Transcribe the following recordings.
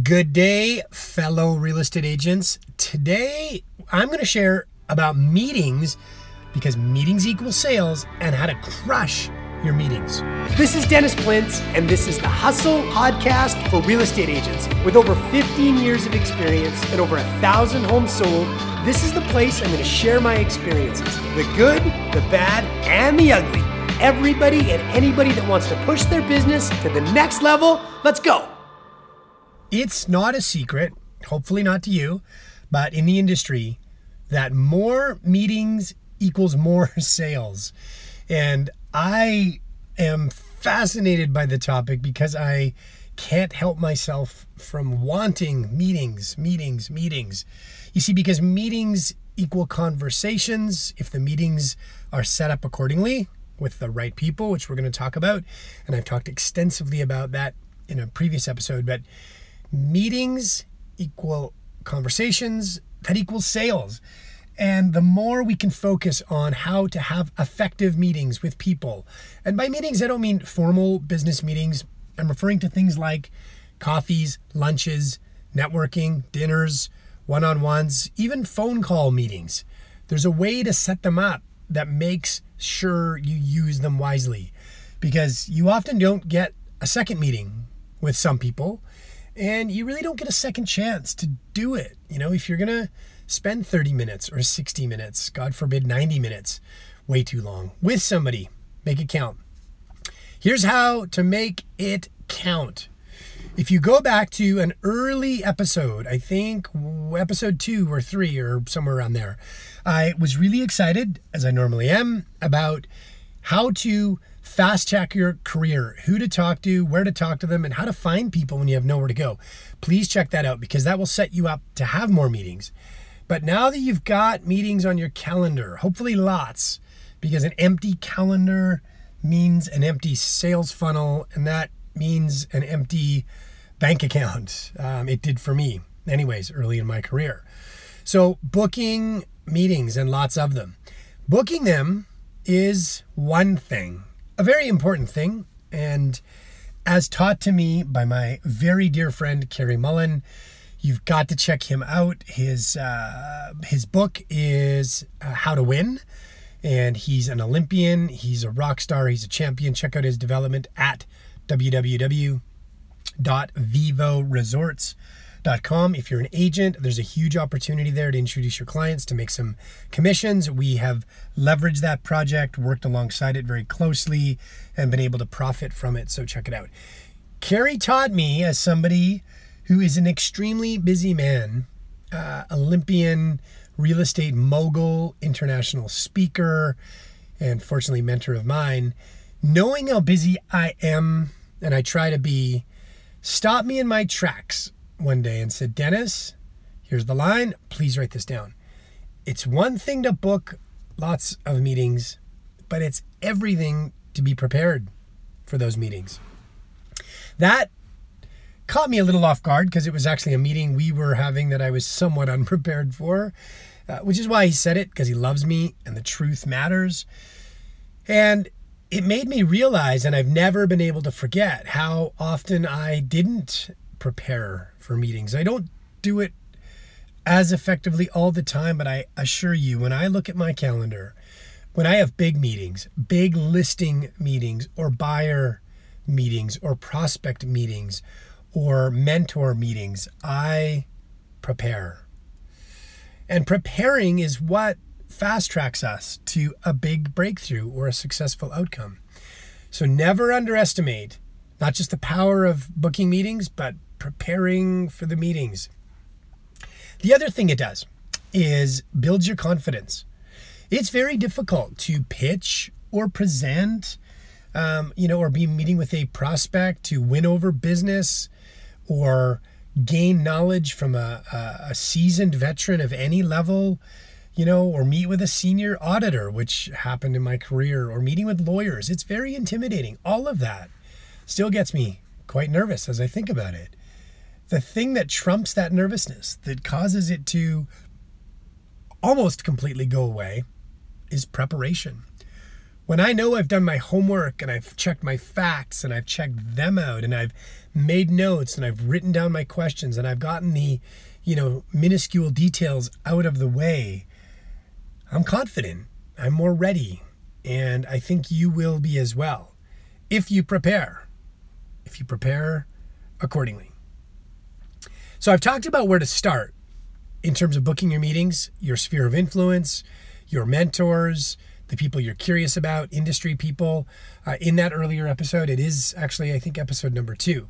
Good day, fellow real estate agents. Today, I'm going to share about meetings because meetings equal sales and how to crush your meetings. This is Dennis Plintz, and this is the Hustle Podcast for real estate agents. With over 15 years of experience and over a thousand homes sold, this is the place I'm going to share my experiences the good, the bad, and the ugly. Everybody and anybody that wants to push their business to the next level, let's go. It's not a secret, hopefully not to you, but in the industry, that more meetings equals more sales. And I am fascinated by the topic because I can't help myself from wanting meetings, meetings, meetings. You see, because meetings equal conversations, if the meetings are set up accordingly with the right people, which we're going to talk about. And I've talked extensively about that in a previous episode, but meetings equal conversations that equals sales. And the more we can focus on how to have effective meetings with people, and by meetings, I don't mean formal business meetings, I'm referring to things like coffees, lunches, networking, dinners, one on ones, even phone call meetings. There's a way to set them up that makes sure you use them wisely because you often don't get a second meeting with some people and you really don't get a second chance to do it. You know, if you're going to spend 30 minutes or 60 minutes, God forbid 90 minutes, way too long, with somebody, make it count. Here's how to make it count. If you go back to an early episode, I think episode two or three or somewhere around there, I was really excited, as I normally am, about how to fast track your career, who to talk to, where to talk to them, and how to find people when you have nowhere to go. Please check that out because that will set you up to have more meetings. But now that you've got meetings on your calendar, hopefully lots, because an empty calendar means an empty sales funnel, and that means an empty bank account. Um, it did for me, anyways, early in my career. So, booking meetings and lots of them. Booking them is one thing a very important thing. And as taught to me by my very dear friend Kerry Mullen, you've got to check him out. His uh, his book is uh, How to Win, and he's an Olympian. He's a rock star. He's a champion. Check out his development at www.vivoresorts.com If you're an agent, there's a huge opportunity there to introduce your clients to make some commissions. We have leveraged that project, worked alongside it very closely, and been able to profit from it. So check it out. Carey taught me as somebody who is an extremely busy man, uh, Olympian, real estate mogul, international speaker, and fortunately, mentor of mine. Knowing how busy I am and I try to be, stop me in my tracks one day and said, Dennis, here's the line. Please write this down. It's one thing to book lots of meetings, but it's everything to be prepared for those meetings. That caught me a little off guard because it was actually a meeting we were having that I was somewhat unprepared for, uh, which is why he said it because he loves me and the truth matters. And it made me realize, and I've never been able to forget, how often I didn't prepare for meetings. I don't do it as effectively all the time, but I assure you, when I look at my calendar, when I have big meetings, big listing meetings, or buyer meetings, or prospect meetings, or mentor meetings, I prepare. And preparing is what fast tracks us to a big breakthrough or a successful outcome. So never underestimate not just the power of booking meetings, but preparing for the meetings. The other thing it does is builds your confidence. It's very difficult to pitch or present, um, you know, or be meeting with a prospect to win over business or gain knowledge from a, a, a seasoned veteran of any level, you know, or meet with a senior auditor, which happened in my career, or meeting with lawyers. It's very intimidating. All of that still gets me quite nervous as I think about it the thing that trumps that nervousness, that causes it to almost completely go away, is preparation. When I know I've done my homework and I've checked my facts and I've checked them out and I've made notes and I've written down my questions and I've gotten the, you know, minuscule details out of the way, I'm confident. I'm more ready. And I think you will be as well if you prepare. If you prepare accordingly. So I've talked about where to start in terms of booking your meetings, your sphere of influence, your mentors, the people you're curious about, industry people. Uh, in that earlier episode, it is actually, I think, episode number two.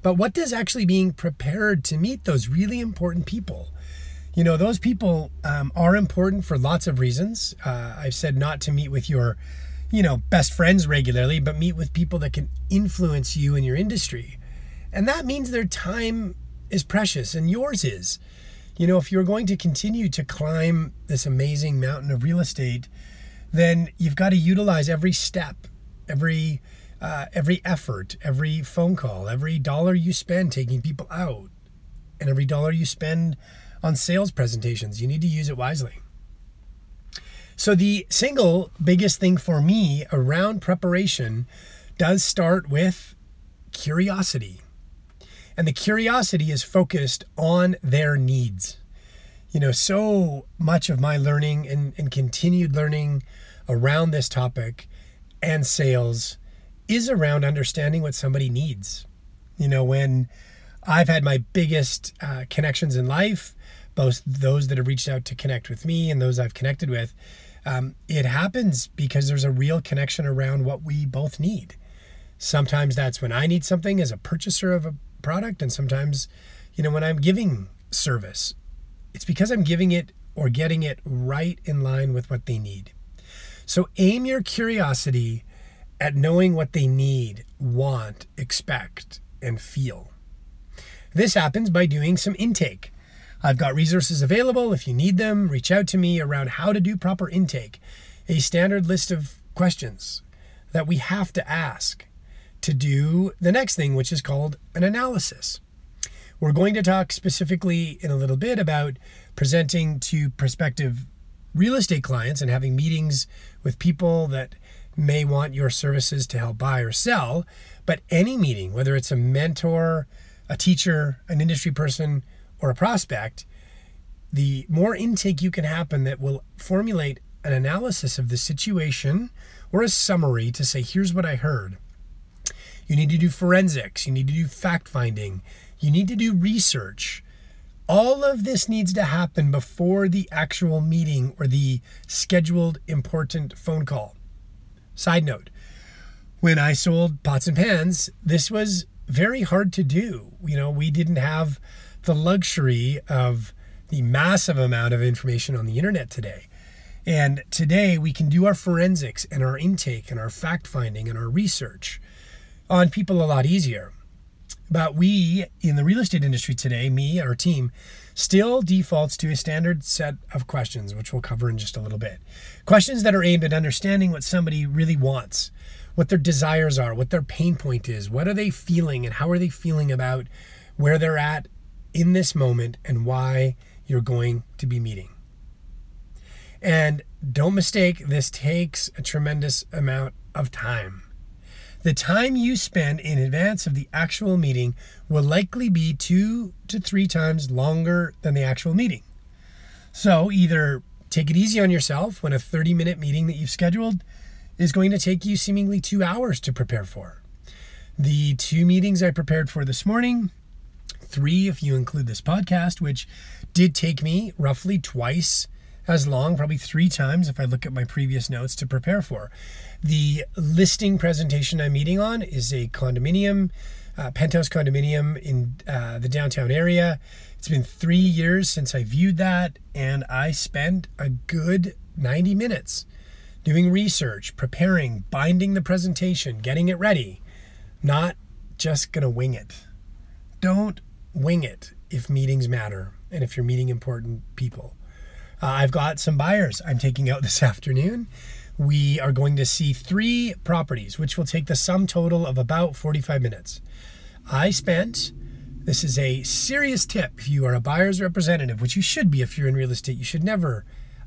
But what does actually being prepared to meet those really important people? You know, those people um, are important for lots of reasons. Uh, I've said not to meet with your, you know, best friends regularly, but meet with people that can influence you in your industry. And that means their time is precious and yours is. You know, if you're going to continue to climb this amazing mountain of real estate, then you've got to utilize every step, every uh, every effort, every phone call, every dollar you spend taking people out, and every dollar you spend on sales presentations. You need to use it wisely. So, the single biggest thing for me around preparation does start with curiosity. And the curiosity is focused on their needs. You know, so much of my learning and, and continued learning around this topic and sales is around understanding what somebody needs. You know, when I've had my biggest uh, connections in life, both those that have reached out to connect with me and those I've connected with, um, it happens because there's a real connection around what we both need. Sometimes that's when I need something as a purchaser of a product, and sometimes, you know, when I'm giving service, it's because I'm giving it or getting it right in line with what they need. So aim your curiosity at knowing what they need, want, expect, and feel. This happens by doing some intake. I've got resources available. If you need them, reach out to me around how to do proper intake, a standard list of questions that we have to ask to do the next thing, which is called an analysis. We're going to talk specifically in a little bit about presenting to prospective real estate clients and having meetings with people that may want your services to help buy or sell, but any meeting, whether it's a mentor, a teacher, an industry person, or a prospect, the more intake you can happen that will formulate an analysis of the situation or a summary to say, here's what I heard. You need to do forensics, you need to do fact finding, you need to do research. All of this needs to happen before the actual meeting or the scheduled important phone call. Side note when I sold pots and pans, this was very hard to do. You know, we didn't have the luxury of the massive amount of information on the internet today. And today we can do our forensics and our intake and our fact finding and our research on people a lot easier. But we in the real estate industry today, me, our team, still defaults to a standard set of questions, which we'll cover in just a little bit. Questions that are aimed at understanding what somebody really wants, what their desires are, what their pain point is, what are they feeling, and how are they feeling about where they're at in this moment and why you're going to be meeting. And don't mistake, this takes a tremendous amount of time. The time you spend in advance of the actual meeting will likely be two to three times longer than the actual meeting. So either take it easy on yourself when a 30 minute meeting that you've scheduled is going to take you seemingly two hours to prepare for. The two meetings I prepared for this morning, three if you include this podcast, which did take me roughly twice as long, probably three times if I look at my previous notes to prepare for. The listing presentation I'm meeting on is a condominium, uh, penthouse condominium in uh, the downtown area. It's been three years since I viewed that, and I spent a good 90 minutes doing research, preparing, binding the presentation, getting it ready. Not just gonna wing it. Don't wing it if meetings matter and if you're meeting important people. Uh, I've got some buyers I'm taking out this afternoon. We are going to see three properties, which will take the sum total of about 45 minutes. I spent, this is a serious tip if you are a buyer's representative, which you should be if you're in real estate. You should never,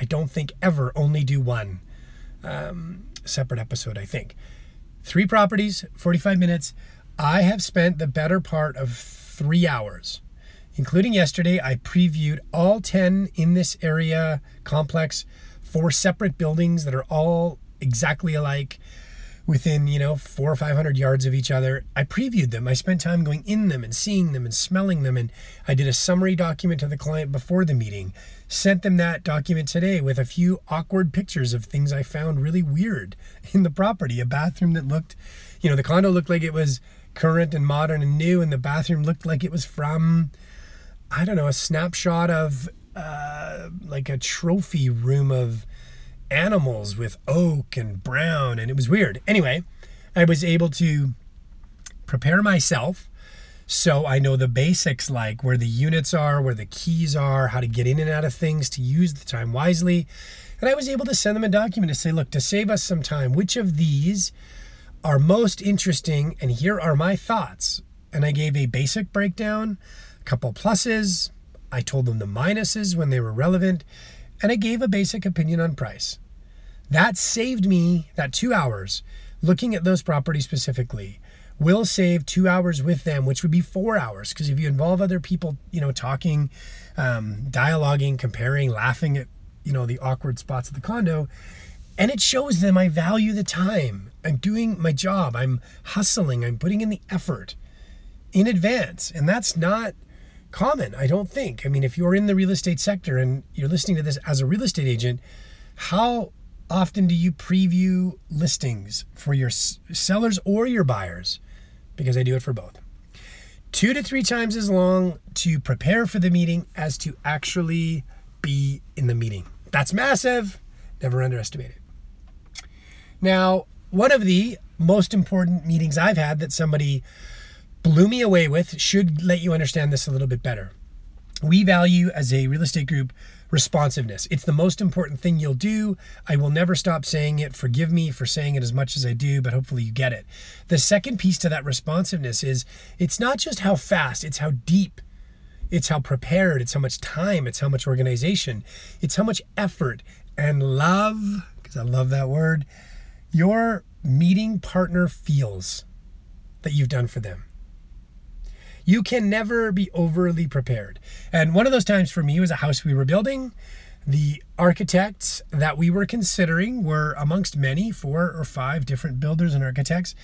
I don't think ever, only do one. Um, separate episode, I think. Three properties, 45 minutes. I have spent the better part of three hours, including yesterday. I previewed all 10 in this area complex, four separate buildings that are all exactly alike within you know four or five hundred yards of each other. I previewed them. I spent time going in them and seeing them and smelling them and i did a summary document to the client before the meeting. Sent them that document today with a few awkward pictures of things i found really weird in the property. A bathroom that looked you know the condo looked like it was current and modern and new and the bathroom looked like it was from i don't know a snapshot of uh, like a trophy room of animals with oak and brown, and it was weird. Anyway, I was able to prepare myself so I know the basics like where the units are, where the keys are, how to get in and out of things, to use the time wisely. And I was able to send them a document to say, look, to save us some time, which of these are most interesting? And here are my thoughts. And I gave a basic breakdown, couple pluses. I told them the minuses when they were relevant and I gave a basic opinion on price. That saved me that two hours looking at those properties specifically will save two hours with them, which would be four hours. Because if you involve other people, you know, talking, um, dialoguing, comparing, laughing at, you know, the awkward spots of the condo, and it shows them I value the time. I'm doing my job. I'm hustling. I'm putting in the effort in advance. And that's not common, I don't think. I mean, if you're in the real estate sector and you're listening to this as a real estate agent, how often do you preview listings for your sellers or your buyers? Because I do it for both. Two to three times as long to prepare for the meeting as to actually be in the meeting. That's massive. Never underestimate it. Now, one of the most important meetings I've had that somebody blew me away with should let you understand this a little bit better. We value as a real estate group responsiveness. It's the most important thing you'll do. I will never stop saying it. Forgive me for saying it as much as I do, but hopefully you get it. The second piece to that responsiveness is it's not just how fast, it's how deep. It's how prepared, it's how much time, it's how much organization, it's how much effort and love, because I love that word, your meeting partner feels that you've done for them. You can never be overly prepared. And one of those times for me was a house we were building. The architects that we were considering were amongst many, four or five different builders and architects.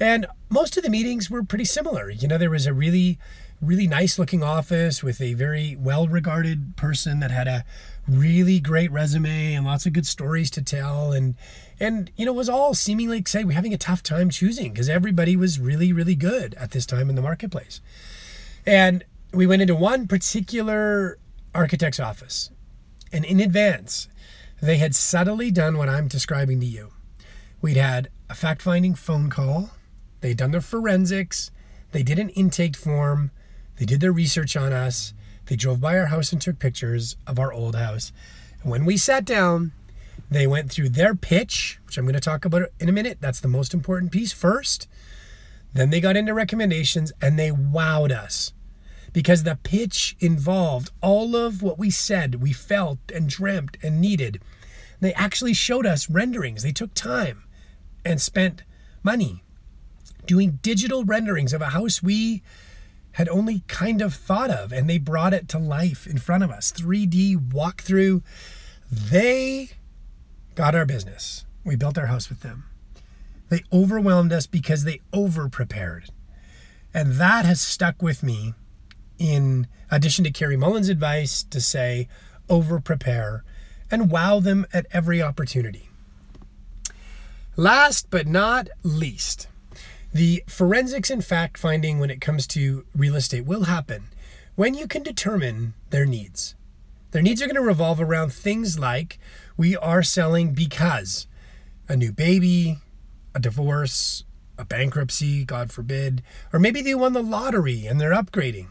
And most of the meetings were pretty similar. You know, there was a really, really nice looking office with a very well regarded person that had a really great resume and lots of good stories to tell. And, and you know, was all seemingly say we're having a tough time choosing because everybody was really, really good at this time in the marketplace. And we went into one particular architect's office, and in advance, they had subtly done what I'm describing to you. We'd had a fact finding phone call, they'd done their forensics, they did an intake form, they did their research on us, they drove by our house and took pictures of our old house. And when we sat down, they went through their pitch, which I'm going to talk about in a minute. That's the most important piece first. Then they got into recommendations and they wowed us because the pitch involved all of what we said, we felt and dreamt and needed. They actually showed us renderings. They took time and spent money doing digital renderings of a house we had only kind of thought of, and they brought it to life in front of us. 3D walkthrough. They got our business. We built our house with them. They overwhelmed us because they over prepared. And that has stuck with me in addition to Carrie Mullen's advice to say over prepare and wow them at every opportunity. Last but not least, the forensics and fact finding when it comes to real estate will happen when you can determine their needs. Their needs are going to revolve around things like we are selling because a new baby, a divorce, a bankruptcy, God forbid, or maybe they won the lottery and they're upgrading.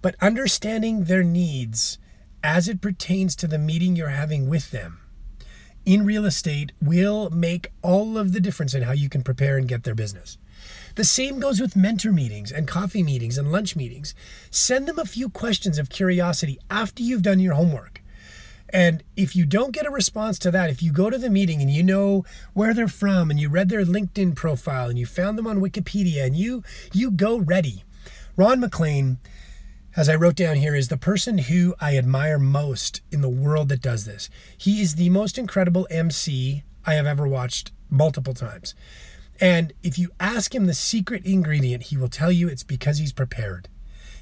But understanding their needs as it pertains to the meeting you're having with them in real estate will make all of the difference in how you can prepare and get their business. The same goes with mentor meetings and coffee meetings and lunch meetings. Send them a few questions of curiosity after you've done your homework. And if you don't get a response to that, if you go to the meeting and you know where they're from and you read their LinkedIn profile and you found them on Wikipedia and you you go ready. Ron MacLean, as I wrote down here, is the person who I admire most in the world that does this. He is the most incredible MC I have ever watched multiple times. And if you ask him the secret ingredient, he will tell you it's because he's prepared.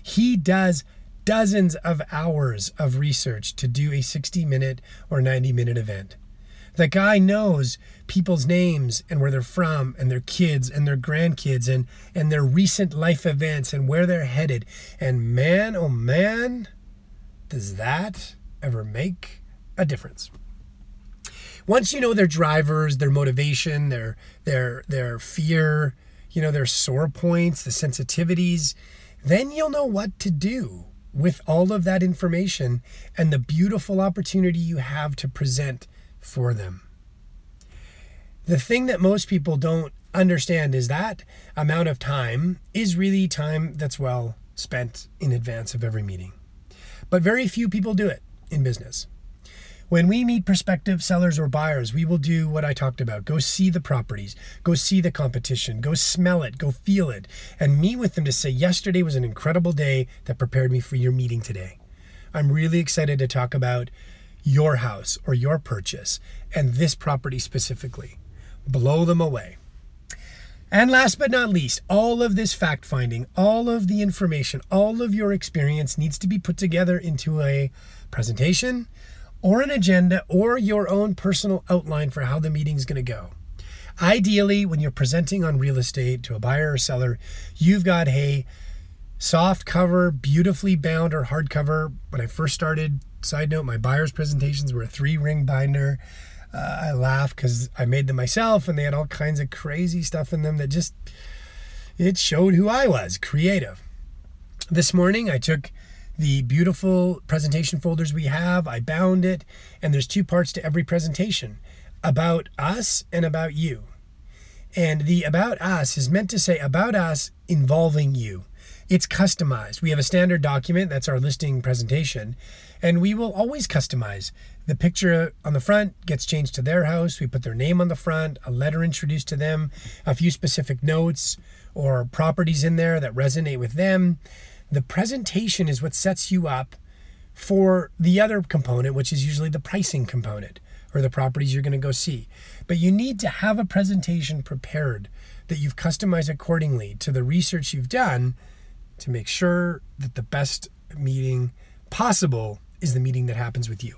He does dozens of hours of research to do a 60 minute or 90 minute event. The guy knows people's names and where they're from and their kids and their grandkids and, and their recent life events and where they're headed. And man, oh man, does that ever make a difference. Once you know their drivers, their motivation, their their their fear, you know, their sore points, the sensitivities, then you'll know what to do with all of that information and the beautiful opportunity you have to present for them. The thing that most people don't understand is that amount of time is really time that's well spent in advance of every meeting. But very few people do it in business. When we meet prospective sellers or buyers, we will do what I talked about go see the properties, go see the competition, go smell it, go feel it, and meet with them to say, Yesterday was an incredible day that prepared me for your meeting today. I'm really excited to talk about your house or your purchase and this property specifically. Blow them away. And last but not least, all of this fact finding, all of the information, all of your experience needs to be put together into a presentation or an agenda or your own personal outline for how the meeting is going to go. Ideally, when you're presenting on real estate to a buyer or seller, you've got a soft cover, beautifully bound or hardcover. When I first started, side note, my buyer's presentations were a three ring binder. Uh, I laugh because I made them myself and they had all kinds of crazy stuff in them that just, it showed who I was creative. This morning, I took the beautiful presentation folders we have. I bound it, and there's two parts to every presentation about us and about you. And the about us is meant to say about us involving you. It's customized. We have a standard document, that's our listing presentation, and we will always customize. The picture on the front gets changed to their house. We put their name on the front, a letter introduced to them, a few specific notes or properties in there that resonate with them. The presentation is what sets you up for the other component, which is usually the pricing component or the properties you're going to go see. But you need to have a presentation prepared that you've customized accordingly to the research you've done to make sure that the best meeting possible is the meeting that happens with you.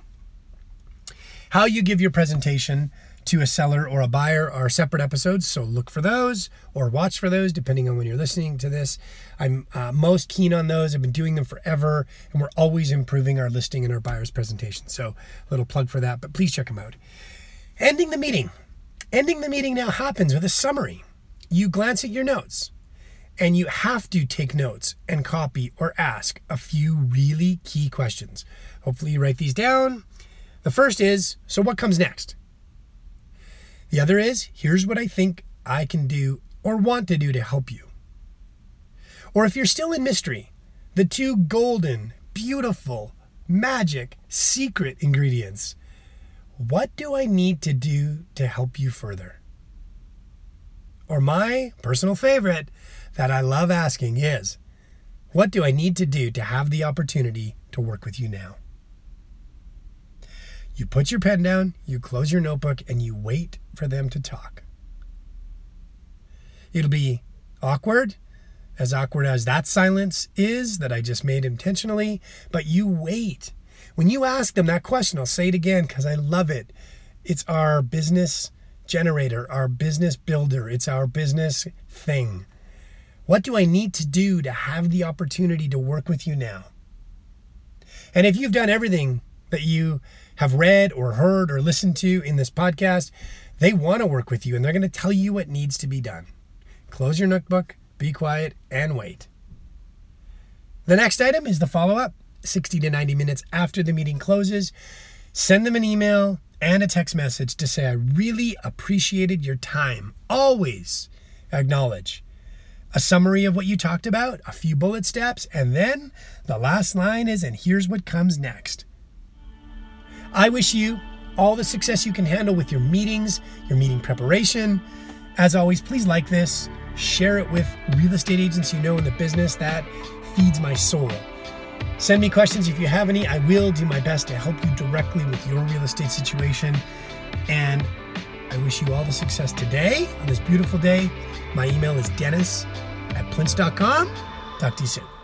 How you give your presentation to a seller or a buyer are separate episodes, so look for those or watch for those depending on when you're listening to this. I'm uh, most keen on those. I've been doing them forever, and we're always improving our listing and our buyer's presentation. So, a little plug for that, but please check them out. Ending the meeting. Ending the meeting now happens with a summary. You glance at your notes, and you have to take notes and copy or ask a few really key questions. Hopefully, you write these down. The first is So, what comes next? The other is here's what I think I can do or want to do to help you. Or if you're still in mystery, the two golden, beautiful, magic, secret ingredients. What do I need to do to help you further? Or my personal favorite that I love asking is what do I need to do to have the opportunity to work with you now? You put your pen down, you close your notebook, and you wait for them to talk. It'll be awkward, as awkward as that silence is that I just made intentionally, but you wait. When you ask them that question, I'll say it again because I love it. It's our business generator, our business builder, it's our business thing. What do I need to do to have the opportunity to work with you now? And if you've done everything that you have read or heard or listened to in this podcast, they want to work with you and they're going to tell you what needs to be done. Close your notebook, be quiet, and wait. The next item is the follow up 60 to 90 minutes after the meeting closes. Send them an email and a text message to say, I really appreciated your time. Always acknowledge a summary of what you talked about, a few bullet steps, and then the last line is, and here's what comes next. I wish you all the success you can handle with your meetings, your meeting preparation. As always, please like this, share it with real estate agents you know in the business. That feeds my soul. Send me questions if you have any. I will do my best to help you directly with your real estate situation. And I wish you all the success today on this beautiful day. My email is dennis at plintz.com. Talk to you soon.